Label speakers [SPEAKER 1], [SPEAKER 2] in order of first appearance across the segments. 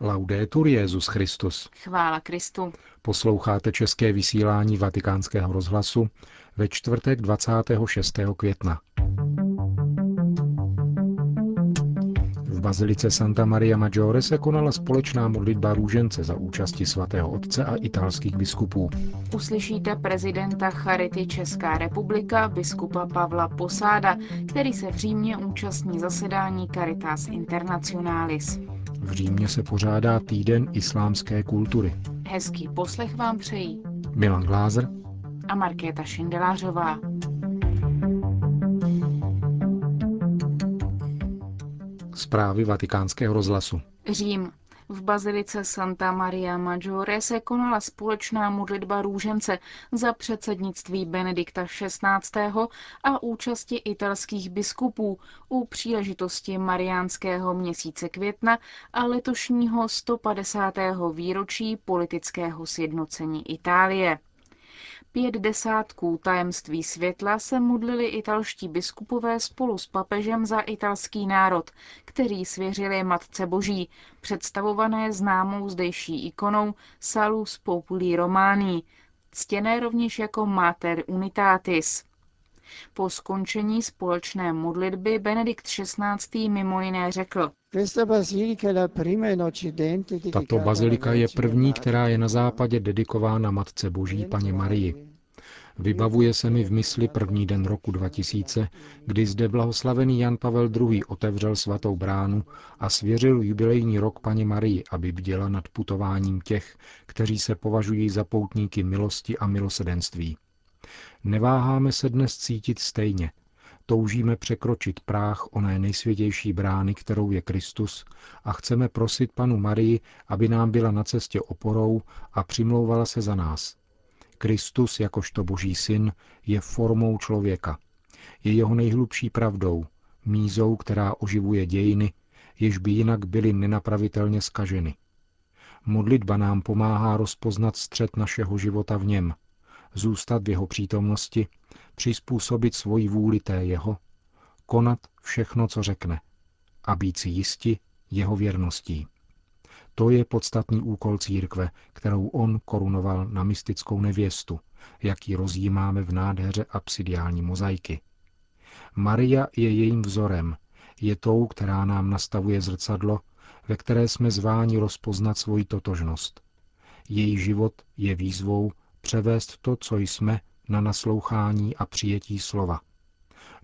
[SPEAKER 1] Laudetur Jezus Christus.
[SPEAKER 2] Chvála Kristu.
[SPEAKER 1] Posloucháte české vysílání Vatikánského rozhlasu ve čtvrtek 26. května. Bazilice Santa Maria Maggiore se konala společná modlitba růžence za účasti svatého otce a italských biskupů.
[SPEAKER 2] Uslyšíte prezidenta Charity Česká republika, biskupa Pavla Posáda, který se v Římě účastní zasedání Caritas Internationalis.
[SPEAKER 1] V Římě se pořádá týden islámské kultury.
[SPEAKER 2] Hezký poslech vám přejí
[SPEAKER 1] Milan Glázer
[SPEAKER 2] a Markéta Šindelářová.
[SPEAKER 1] Zprávy vatikánského rozhlasu.
[SPEAKER 2] Řím. V bazilice Santa Maria Maggiore se konala společná modlitba růžence za předsednictví Benedikta XVI. a účasti italských biskupů u příležitosti Mariánského měsíce května a letošního 150. výročí politického sjednocení Itálie. Pět desátků tajemství světla se modlili italští biskupové spolu s papežem za italský národ, který svěřili Matce Boží, představované známou zdejší ikonou Salus Populi Romani, ctěné rovněž jako Mater Unitatis. Po skončení společné modlitby Benedikt XVI. mimo jiné řekl,
[SPEAKER 1] tato bazilika je první, která je na západě dedikována Matce Boží Paně Marii. Vybavuje se mi v mysli první den roku 2000, kdy zde blahoslavený Jan Pavel II. otevřel svatou bránu a svěřil jubilejní rok paní Marii, aby bděla nad putováním těch, kteří se považují za poutníky milosti a milosedenství. Neváháme se dnes cítit stejně. Toužíme překročit práh oné nejsvětější brány, kterou je Kristus, a chceme prosit panu Marii, aby nám byla na cestě oporou a přimlouvala se za nás. Kristus, jakožto boží syn, je formou člověka. Je jeho nejhlubší pravdou, mízou, která oživuje dějiny, jež by jinak byly nenapravitelně skaženy. Modlitba nám pomáhá rozpoznat střed našeho života v něm, zůstat v jeho přítomnosti, přizpůsobit svoji vůli té jeho, konat všechno, co řekne a být si jisti jeho věrností. To je podstatný úkol církve, kterou on korunoval na mystickou nevěstu, jak ji rozjímáme v nádheře absidiální mozaiky. Maria je jejím vzorem, je tou, která nám nastavuje zrcadlo, ve které jsme zváni rozpoznat svoji totožnost. Její život je výzvou převést to, co jsme, na naslouchání a přijetí slova.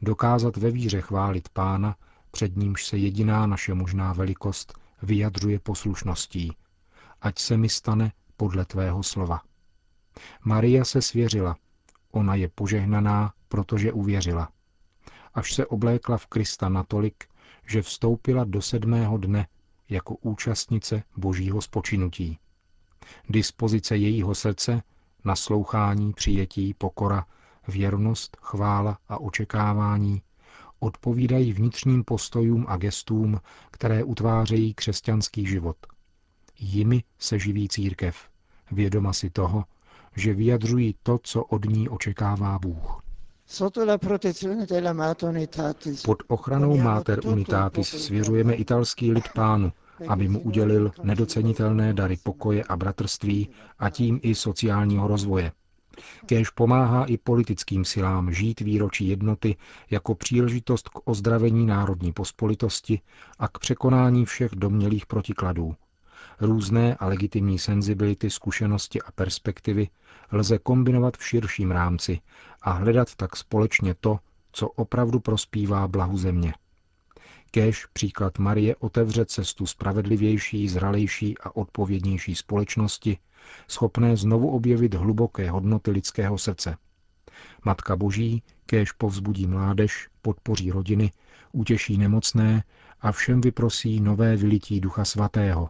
[SPEAKER 1] Dokázat ve víře chválit pána, před nímž se jediná naše možná velikost vyjadřuje poslušností. Ať se mi stane podle tvého slova. Maria se svěřila. Ona je požehnaná, protože uvěřila. Až se oblékla v Krista natolik, že vstoupila do sedmého dne jako účastnice božího spočinutí. Dispozice jejího srdce, naslouchání, přijetí, pokora, věrnost, chvála a očekávání odpovídají vnitřním postojům a gestům, které utvářejí křesťanský život. Jimi se živí církev, vědoma si toho, že vyjadřují to, co od ní očekává Bůh. Pod ochranou Mater Unitatis svěřujeme italský lid pánu, aby mu udělil nedocenitelné dary pokoje a bratrství a tím i sociálního rozvoje, Kéž pomáhá i politickým silám žít výročí jednoty jako příležitost k ozdravení národní pospolitosti a k překonání všech domnělých protikladů. Různé a legitimní senzibility, zkušenosti a perspektivy lze kombinovat v širším rámci a hledat tak společně to, co opravdu prospívá blahu země. Kéž příklad Marie otevře cestu spravedlivější, zralejší a odpovědnější společnosti, schopné znovu objevit hluboké hodnoty lidského srdce. Matka Boží kéž povzbudí mládež, podpoří rodiny, utěší nemocné a všem vyprosí nové vylití Ducha Svatého.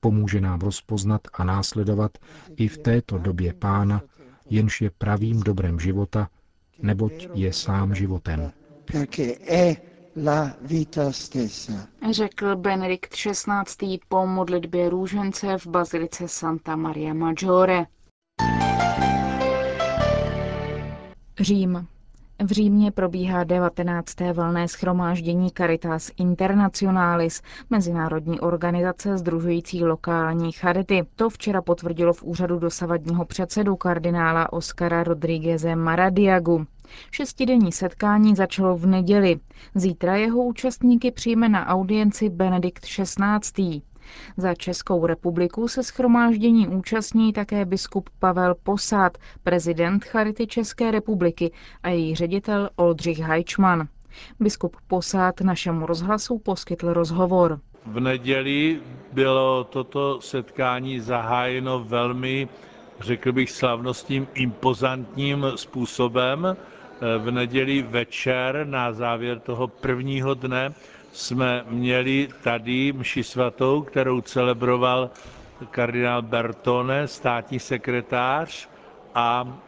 [SPEAKER 1] Pomůže nám rozpoznat a následovat i v této době Pána, jenž je pravým dobrem života, neboť je sám životem
[SPEAKER 2] la vita stessa. Řekl Benedikt XVI. po modlitbě růžence v bazilice Santa Maria Maggiore. Řím. V Římě probíhá 19. valné schromáždění Caritas Internationalis, mezinárodní organizace združující lokální charity. To včera potvrdilo v úřadu dosavadního předsedu kardinála Oscara Rodrígueze Maradiagu. Šestidenní setkání začalo v neděli. Zítra jeho účastníky přijme na audienci Benedikt XVI. Za Českou republiku se schromáždění účastní také biskup Pavel Posát, prezident Charity České republiky a její ředitel Oldřich Hajčman. Biskup Posát našemu rozhlasu poskytl rozhovor.
[SPEAKER 3] V neděli bylo toto setkání zahájeno velmi, řekl bych, slavnostním, impozantním způsobem. V neděli večer na závěr toho prvního dne jsme měli tady mši svatou, kterou celebroval kardinál Bertone, státní sekretář, a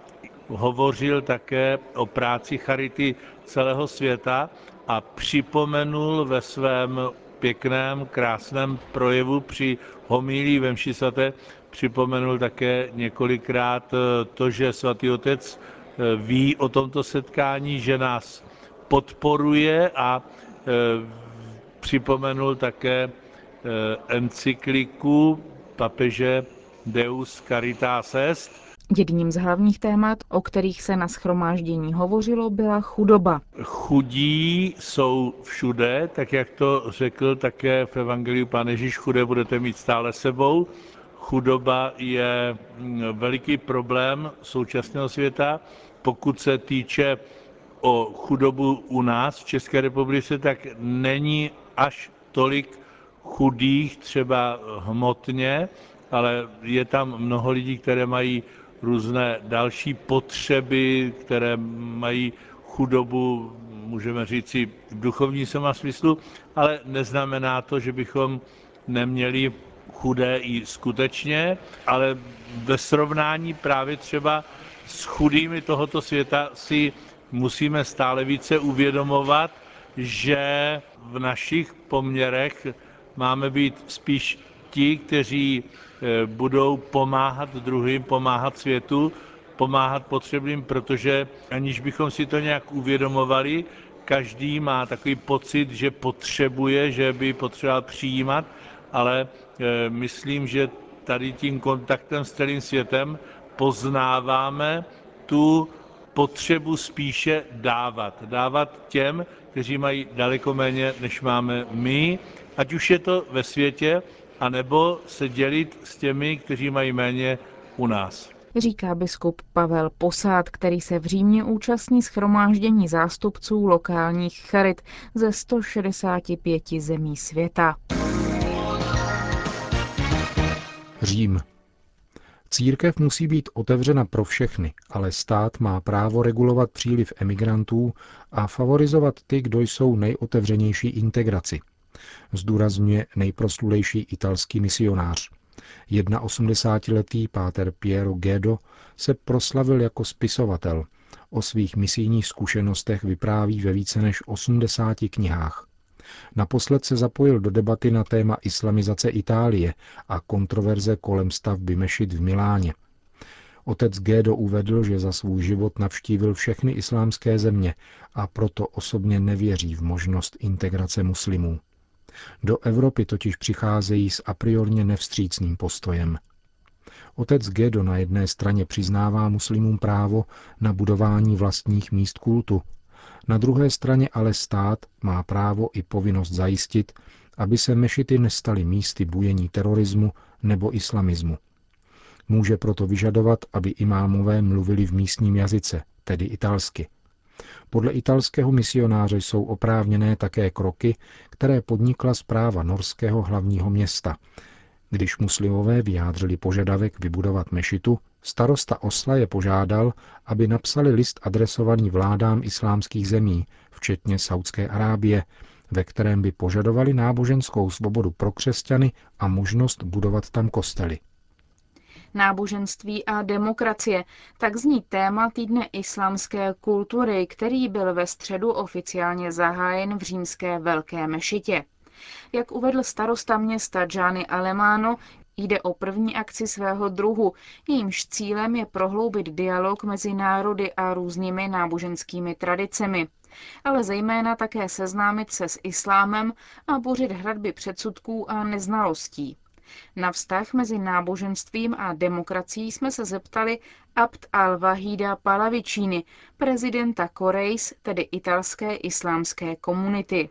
[SPEAKER 3] hovořil také o práci charity celého světa a připomenul ve svém pěkném, krásném projevu při homílí ve mši svaté, připomenul také několikrát to, že svatý otec ví o tomto setkání, že nás podporuje a připomenul také encykliku papeže Deus Caritas Est.
[SPEAKER 2] Jedním z hlavních témat, o kterých se na schromáždění hovořilo, byla chudoba.
[SPEAKER 3] Chudí jsou všude, tak jak to řekl také v Evangeliu Pán Ježíš, chudé budete mít stále sebou. Chudoba je veliký problém současného světa. Pokud se týče o chudobu u nás v České republice, tak není až tolik chudých třeba hmotně, ale je tam mnoho lidí, které mají různé další potřeby, které mají chudobu, můžeme říci, v duchovní sama smyslu, ale neznamená to, že bychom neměli chudé i skutečně, ale ve srovnání právě třeba s chudými tohoto světa si musíme stále více uvědomovat, že v našich poměrech máme být spíš ti, kteří budou pomáhat druhým, pomáhat světu, pomáhat potřebným, protože aniž bychom si to nějak uvědomovali, každý má takový pocit, že potřebuje, že by potřeboval přijímat, ale myslím, že tady tím kontaktem s celým světem poznáváme tu potřebu spíše dávat. Dávat těm, kteří mají daleko méně, než máme my, ať už je to ve světě, anebo se dělit s těmi, kteří mají méně u nás.
[SPEAKER 2] Říká biskup Pavel Posát, který se v Římě účastní schromáždění zástupců lokálních charit ze 165 zemí světa.
[SPEAKER 1] Řím. Církev musí být otevřena pro všechny, ale stát má právo regulovat příliv emigrantů a favorizovat ty, kdo jsou nejotevřenější integraci. Zdůrazňuje nejproslulejší italský misionář. 81-letý páter Piero Gedo se proslavil jako spisovatel. O svých misijních zkušenostech vypráví ve více než 80 knihách. Naposled se zapojil do debaty na téma islamizace Itálie a kontroverze kolem stavby mešit v Miláně. Otec Gédo uvedl, že za svůj život navštívil všechny islámské země a proto osobně nevěří v možnost integrace muslimů. Do Evropy totiž přicházejí s a priorně nevstřícným postojem. Otec Gedo na jedné straně přiznává muslimům právo na budování vlastních míst kultu, na druhé straně ale stát má právo i povinnost zajistit, aby se mešity nestaly místy bujení terorismu nebo islamismu. Může proto vyžadovat, aby imámové mluvili v místním jazyce, tedy italsky. Podle italského misionáře jsou oprávněné také kroky, které podnikla zpráva norského hlavního města. Když muslimové vyjádřili požadavek vybudovat mešitu, Starosta Osla je požádal, aby napsali list adresovaný vládám islámských zemí, včetně Saudské Arábie, ve kterém by požadovali náboženskou svobodu pro křesťany a možnost budovat tam kostely.
[SPEAKER 2] Náboženství a demokracie, tak zní téma týdne islámské kultury, který byl ve středu oficiálně zahájen v římské Velké mešitě. Jak uvedl starosta města Gianni Alemano, Jde o první akci svého druhu, jejímž cílem je prohloubit dialog mezi národy a různými náboženskými tradicemi, ale zejména také seznámit se s islámem a bořit hradby předsudků a neznalostí. Na vztah mezi náboženstvím a demokracií jsme se zeptali Abd al-Wahida Palavicini, prezidenta Korejs, tedy italské islámské komunity.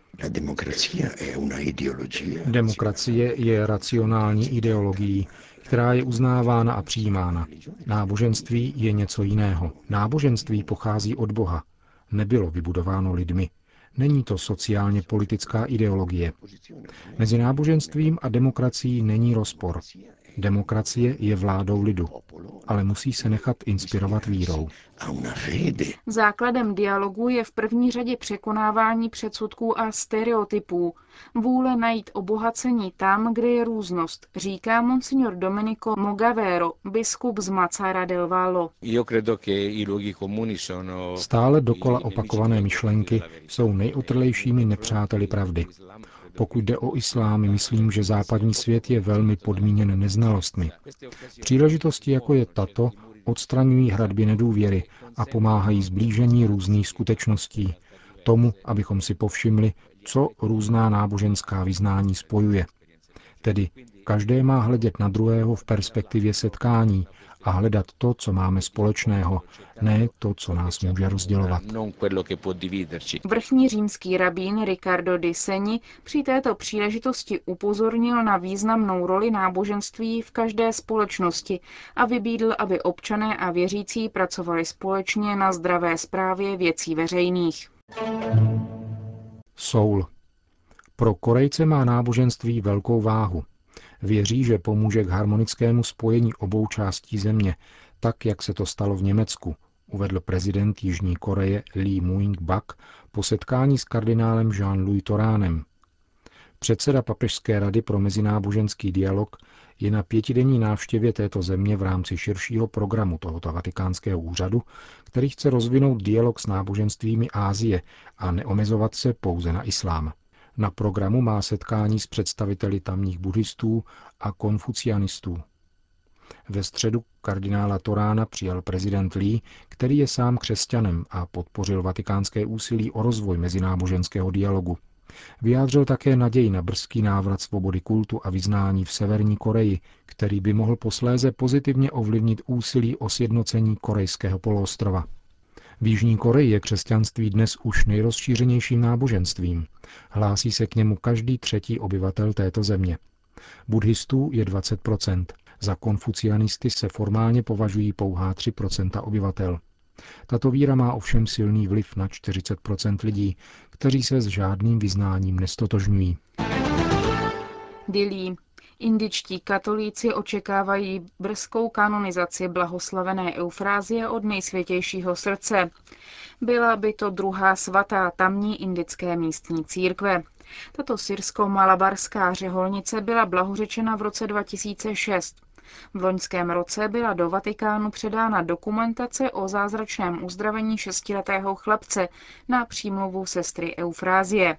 [SPEAKER 1] Demokracie je racionální ideologií, která je uznávána a přijímána. Náboženství je něco jiného. Náboženství pochází od Boha. Nebylo vybudováno lidmi. Není to sociálně politická ideologie. Mezi náboženstvím a demokracií není rozpor. Demokracie je vládou lidu, ale musí se nechat inspirovat vírou.
[SPEAKER 2] Základem dialogu je v první řadě překonávání předsudků a stereotypů, vůle najít obohacení tam, kde je různost, říká monsignor Domenico Mogavero, biskup z Mazzara del Vallo.
[SPEAKER 1] Stále dokola opakované myšlenky jsou nejutrlejšími nepřáteli pravdy. Pokud jde o islám, myslím, že západní svět je velmi podmíněn neznalostmi. Příležitosti jako je tato odstraňují hradby nedůvěry a pomáhají zblížení různých skutečností, tomu, abychom si povšimli, co různá náboženská vyznání spojuje. Tedy každé má hledět na druhého v perspektivě setkání a hledat to, co máme společného, ne to, co nás může rozdělovat.
[SPEAKER 2] Vrchní římský rabín Ricardo di Seni při této příležitosti upozornil na významnou roli náboženství v každé společnosti a vybídl, aby občané a věřící pracovali společně na zdravé zprávě věcí veřejných.
[SPEAKER 1] Soul. Pro Korejce má náboženství velkou váhu. Věří, že pomůže k harmonickému spojení obou částí země, tak jak se to stalo v Německu, uvedl prezident Jižní Koreje Lee Muing-bak po setkání s kardinálem Jean-Louis Toránem. Předseda Papežské rady pro mezináboženský dialog je na pětidenní návštěvě této země v rámci širšího programu tohoto vatikánského úřadu, který chce rozvinout dialog s náboženstvími Ázie a neomezovat se pouze na islám. Na programu má setkání s představiteli tamních buddhistů a konfucianistů. Ve středu kardinála Torána přijal prezident Lee, který je sám křesťanem a podpořil vatikánské úsilí o rozvoj mezináboženského dialogu. Vyjádřil také naději na brzký návrat svobody kultu a vyznání v Severní Koreji, který by mohl posléze pozitivně ovlivnit úsilí o sjednocení korejského poloostrova. V Jižní Koreji je křesťanství dnes už nejrozšířenějším náboženstvím. Hlásí se k němu každý třetí obyvatel této země. Buddhistů je 20% Za konfucianisty se formálně považují pouhá 3% obyvatel. Tato víra má ovšem silný vliv na 40% lidí, kteří se s žádným vyznáním nestotožňují.
[SPEAKER 2] Dilí. Indičtí katolíci očekávají brzkou kanonizaci blahoslavené Eufrázie od nejsvětějšího srdce. Byla by to druhá svatá tamní indické místní církve. Tato syrsko-malabarská řeholnice byla blahořečena v roce 2006. V loňském roce byla do Vatikánu předána dokumentace o zázračném uzdravení šestiletého chlapce na přímluvu sestry Eufrázie.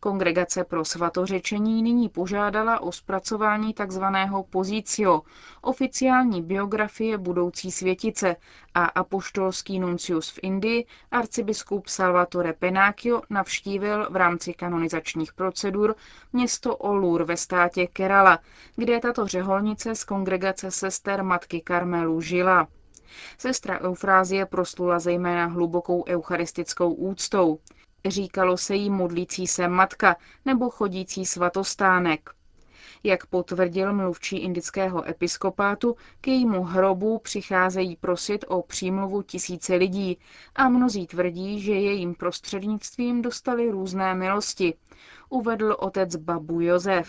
[SPEAKER 2] Kongregace pro svatořečení nyní požádala o zpracování tzv. pozicio, oficiální biografie budoucí světice a apoštolský nuncius v Indii, arcibiskup Salvatore Penacchio, navštívil v rámci kanonizačních procedur město Olur ve státě Kerala, kde tato řeholnice z kongregace sester Matky Karmelů žila. Sestra Eufrázie proslula zejména hlubokou eucharistickou úctou. Říkalo se jí modlící se matka nebo chodící svatostánek. Jak potvrdil mluvčí indického episkopátu, k jejímu hrobu přicházejí prosit o přímluvu tisíce lidí a mnozí tvrdí, že jejím prostřednictvím dostali různé milosti, uvedl otec Babu Josef.